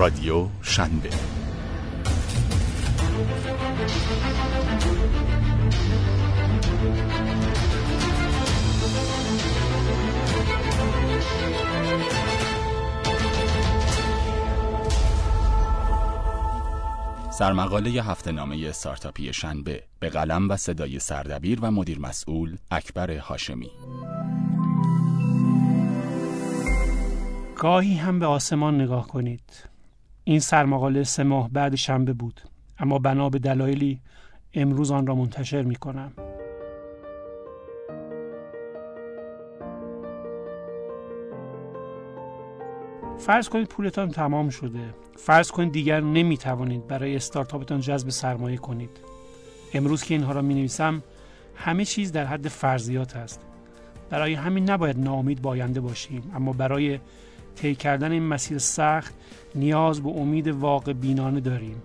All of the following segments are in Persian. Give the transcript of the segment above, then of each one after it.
رادیو شنبه. سرمقاله هفته نامه استارتاپی شنبه به قلم و صدای سردبیر و مدیر مسئول اکبر هاشمی. گاهی هم به آسمان نگاه کنید. این سرمقاله سه ماه بعد شنبه بود. اما بنا به دلایلی امروز آن را منتشر می کنم فرض کنید پولتان تمام شده. فرض کنید دیگر نمی توانید برای استارتاپتان جذب سرمایه کنید. امروز که اینها را می نویسم همه چیز در حد فرضیات است. برای همین نباید ناامید با آینده باشیم اما برای طی کردن این مسیر سخت نیاز به امید واقع بینانه داریم.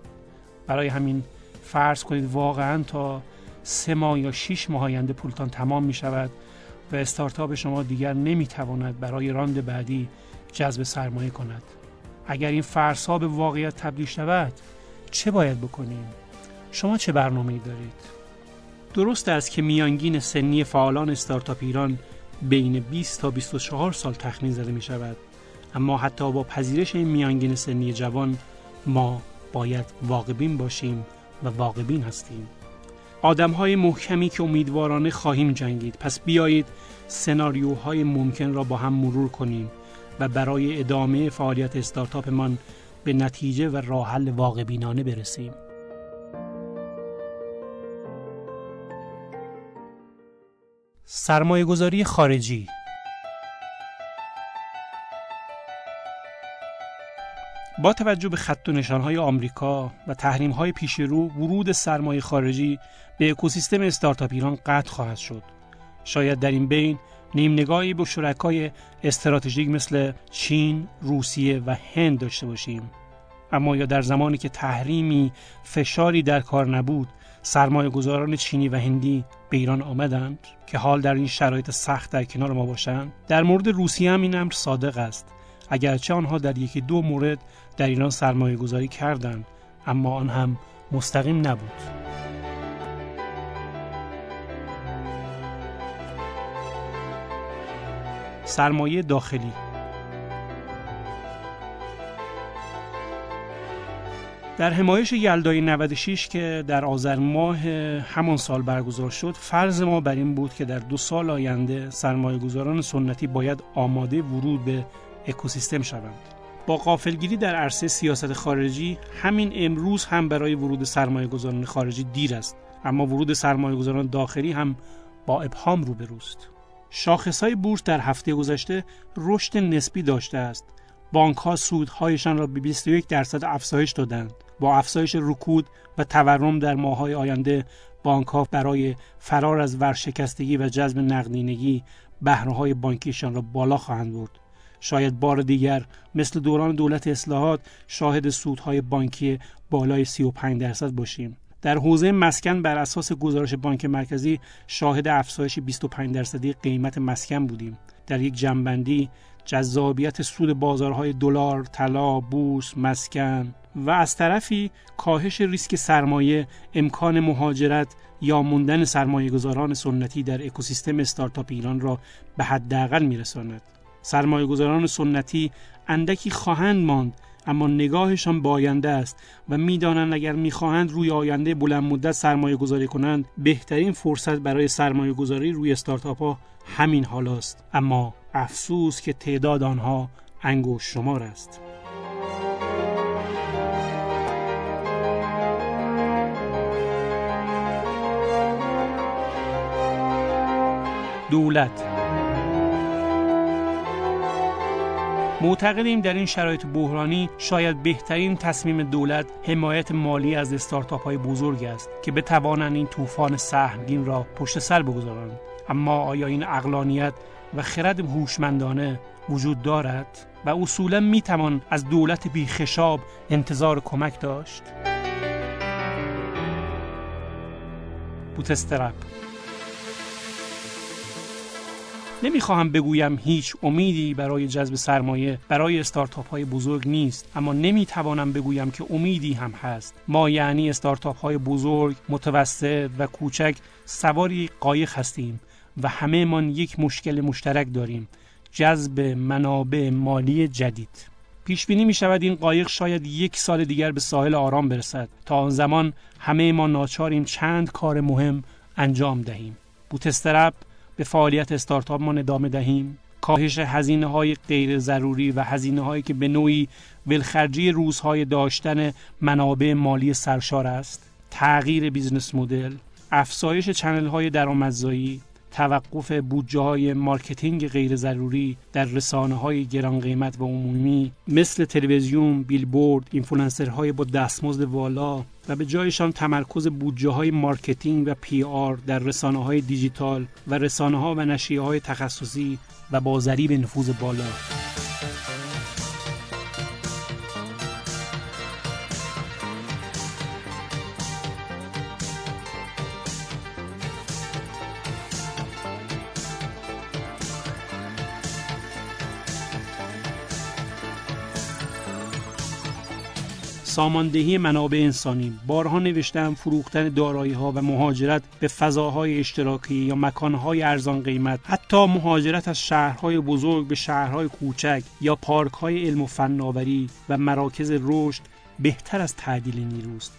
برای همین فرض کنید واقعا تا سه ماه یا شیش ماه آینده پولتان تمام می شود و استارتاپ شما دیگر نمی تواند برای راند بعدی جذب سرمایه کند. اگر این فرض ها به واقعیت تبدیل شود چه باید بکنیم؟ شما چه برنامه دارید؟ درست است که میانگین سنی فعالان استارتاپ ایران بین 20 تا 24 سال تخمین زده می شود. اما حتی با پذیرش این میانگین سنی جوان ما باید واقعبین باشیم و واقعبین هستیم آدم های محکمی که امیدوارانه خواهیم جنگید پس بیایید سناریوهای ممکن را با هم مرور کنیم و برای ادامه فعالیت استارتاپمان به نتیجه و راه حل واقع بینانه برسیم. سرمایه گذاری خارجی با توجه به خط و نشانهای آمریکا و تحریم‌های پیش رو ورود سرمایه خارجی به اکوسیستم استارتاپ ایران قطع خواهد شد. شاید در این بین نیم نگاهی به شرکای استراتژیک مثل چین، روسیه و هند داشته باشیم. اما یا در زمانی که تحریمی فشاری در کار نبود سرمایه گذاران چینی و هندی به ایران آمدند که حال در این شرایط سخت در کنار ما باشند در مورد روسیه هم این امر صادق است اگرچه آنها در یکی دو مورد در ایران سرمایه گذاری کردند اما آن هم مستقیم نبود. سرمایه داخلی در حمایش یلدای 96 که در آذر ماه همان سال برگزار شد فرض ما بر این بود که در دو سال آینده سرمایه گذاران سنتی باید آماده ورود به اکوسیستم شوند. با قافلگیری در عرصه سیاست خارجی همین امروز هم برای ورود سرمایه گذاران خارجی دیر است. اما ورود سرمایه گذاران داخلی هم با ابهام روبروست شاخص های بورس در هفته گذشته رشد نسبی داشته است. بانک ها سودهایشان را به 21 درصد افزایش دادند. با افزایش رکود و تورم در ماهای آینده بانک ها برای فرار از ورشکستگی و جذب نقدینگی بهره های بانکیشان را بالا خواهند برد. شاید بار دیگر مثل دوران دولت اصلاحات شاهد سودهای بانکی بالای 35 درصد باشیم در حوزه مسکن بر اساس گزارش بانک مرکزی شاهد افزایش 25 درصدی قیمت مسکن بودیم در یک جنبندی جذابیت سود بازارهای دلار، طلا، بورس، مسکن و از طرفی کاهش ریسک سرمایه، امکان مهاجرت یا موندن سرمایه گذاران سنتی در اکوسیستم استارتاپ ایران را به حداقل میرساند. سرمایه گذاران سنتی اندکی خواهند ماند اما نگاهشان به آینده است و می‌دانند اگر می‌خواهند روی آینده بلند مدت سرمایه گذاری کنند بهترین فرصت برای سرمایه گذاری روی استارتاپ ها همین حال است اما افسوس که تعداد آنها انگوش شمار است. دولت معتقدیم در این شرایط بحرانی شاید بهترین تصمیم دولت حمایت مالی از استارتاپ های بزرگ است که بتوانند این طوفان سهمگین را پشت سر بگذارند. اما آیا این اقلانیت و خرد هوشمندانه وجود دارد و اصولا می‌توان از دولت بیخشاب انتظار کمک داشت؟ بوتسترپ نمی‌خواهم بگویم هیچ امیدی برای جذب سرمایه برای استارتاپ های بزرگ نیست اما نمی‌توانم بگویم که امیدی هم هست. ما یعنی استارتاپ های بزرگ متوسط و کوچک سواری قایق هستیم و همهمان یک مشکل مشترک داریم جذب منابع مالی جدید. پیش بینی می شود این قایق شاید یک سال دیگر به ساحل آرام برسد. تا آن زمان همه ما ناچاریم چند کار مهم انجام دهیم. بوتسترپ به فعالیت استارتاپ ما ادامه دهیم. کاهش هزینه های غیر ضروری و هزینه هایی که به نوعی ولخرجی روزهای داشتن منابع مالی سرشار است. تغییر business model افزایش channel های درآمدزایی توقف بودجه های marketing غیر ضروری در رسانه های گران قیمت و عمومی مثل تلویزیون، بیلبورد، اینفلوئنسرهای با دستمزد والا و به جایشان تمرکز بودجه های marketing و PR در رسانه های دیجیتال و رسانه ها و نشریه های تخصصی و با ضریب نفوذ بالا. ساماندهی منابع انسانی. بارها نوشتم فروختن دارایی ها و مهاجرت به فضاهای اشتراکی یا مکانهای ارزان قیمت حتی مهاجرت از شهرهای بزرگ به شهرهای کوچک یا پارکهای علم و فناوری و مراکز رشد بهتر از تعدیل نیروست.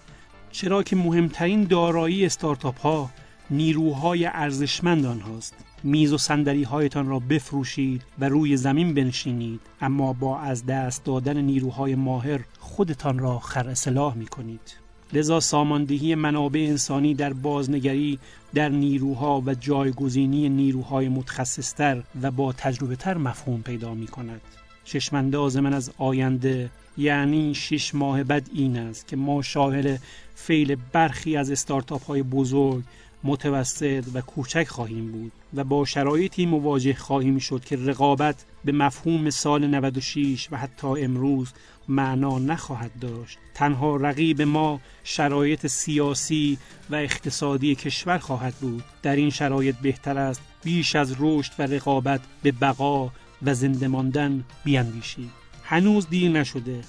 چرا که مهمترین دارایی استارتاپ ها نیروهای ارزشمند آنهاست. میز و صندلی هایتان را بفروشید و روی زمین بنشینید. اما با از دست دادن نیروهای ماهر خودتان را خر اصلاح می کنید لذا ساماندهی منابع انسانی در بازنگری در نیروها و جایگزینی نیروهای متخصصتر و با تجربه تر مفهوم پیدا می کند چشمانداز من از آینده یعنی شش ماه بعد این است که ما شاهد فیل برخی از استارتاپ های بزرگ متوسط و کوچک خواهیم بود و با شرایطی مواجه خواهیم شد که رقابت به مفهوم سال 96 و حتی امروز معنا نخواهد داشت. تنها رقیب ما شرایط سیاسی و اقتصادی کشور خواهد بود. در این شرایط بهتر است بیش از رشد و رقابت به بقا و زنده ماندن بیاندیشید هنوز دیر نشده.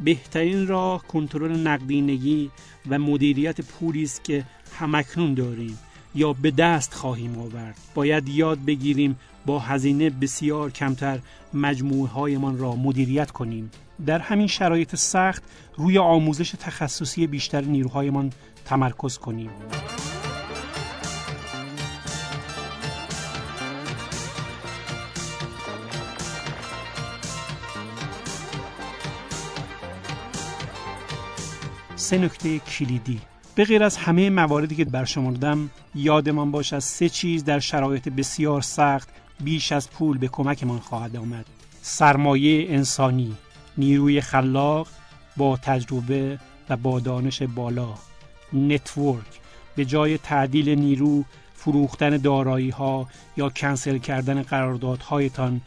بهترین راه کنترل نقدینگی و مدیریت پولی است که همکنون داریم یا به دست خواهیم آورد. باید یاد بگیریم با هزینه بسیار کمتر مجموعه هایمان را مدیریت کنیم. در همین شرایط سخت روی آموزش تخصصی بیشتر نیروهایمان تمرکز کنیم. سه نکته کلیدی. به غیر از همه مواردی که برشمردم یادمان باشد سه چیز در شرایط بسیار سخت بیش از پول به کمکمان خواهد آمد. سرمایه انسانی نیروی خلاق با تجربه و با دانش بالا. network به جای تعدیل نیرو فروختن دارایی ها یا کنسل کردن قراردادهایتان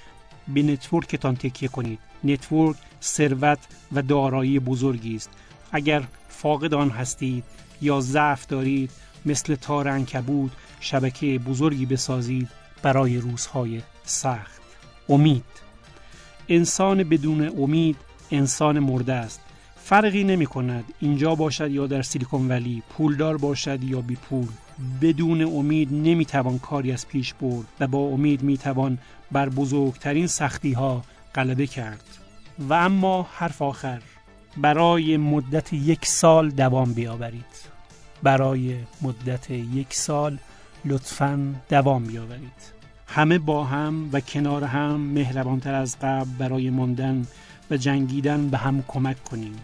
به network تان تکیه کنید. network ثروت و دارایی بزرگی است. اگر فاقد آن هستید یا ضعف دارید مثل تار انکبود شبکه بزرگی بسازید برای روزهای سخت. امید. انسان بدون امید انسان مرده است. فرقی نمی کند اینجا باشد یا در سیلیکون ولی پولدار باشد یا بی پول. بدون امید نمی توان کاری از پیش برد و با امید می توان بر بزرگترین سختی ها غلبه کرد. و اما حرف آخر. برای مدت یک سال دوام بیاورید. برای مدت یک سال لطفا دوام بیاورید. همه با هم و کنار هم مهربانتر از قبل برای ماندن و جنگیدن به هم کمک کنیم.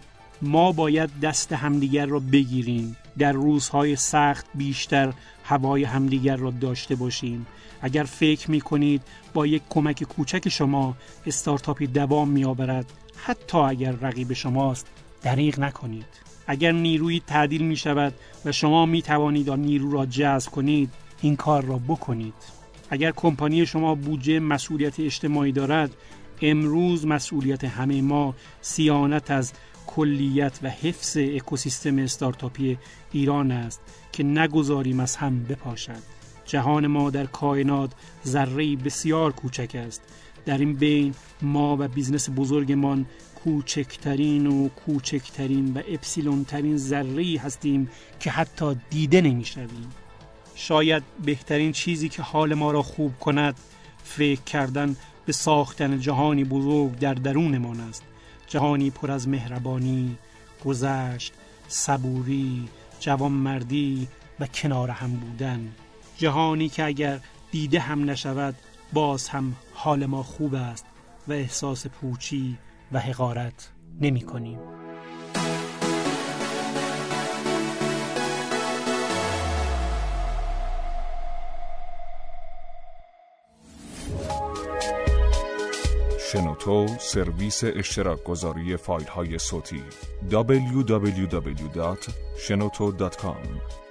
ما باید دست همدیگر را بگیریم. در روزهای سخت بیشتر هوای همدیگر را داشته باشیم. اگر فکر می کنید با یک کمک کوچک شما استارتاپی دوام می آورد حتی اگر رقیب شماست دریغ نکنید. اگر نیروی تعدیل می شود و شما می توانید آن نیرو را جذب کنید این کار را بکنید. اگر کمپانی شما بودجه مسئولیت اجتماعی دارد امروز مسئولیت همه ما سیانت از کلیت و حفظ اکوسیستم استارتاپی ایران است که نگذاریم از هم بپاشد. جهان ما در کائنات ذره بسیار کوچک است. در این بین ما و business بزرگمان کوچکترین و کوچکترین و اپسیلون ترین ذره هستیم که حتی دیده نمی‌شویم. شاید بهترین چیزی که حال ما را خوب کند فکر کردن به ساختن جهانی بزرگ در درونمان است. جهانی پر از مهربانی گذشت صبوری جوانمردی و کنار هم بودن. جهانی که اگر دیده هم نشود باز هم حال ما خوب است و احساس پوچی و حقارت نمی کنیم. شنوتو سرویس اشتراک گذاری فایل های صوتی www.shenoto.com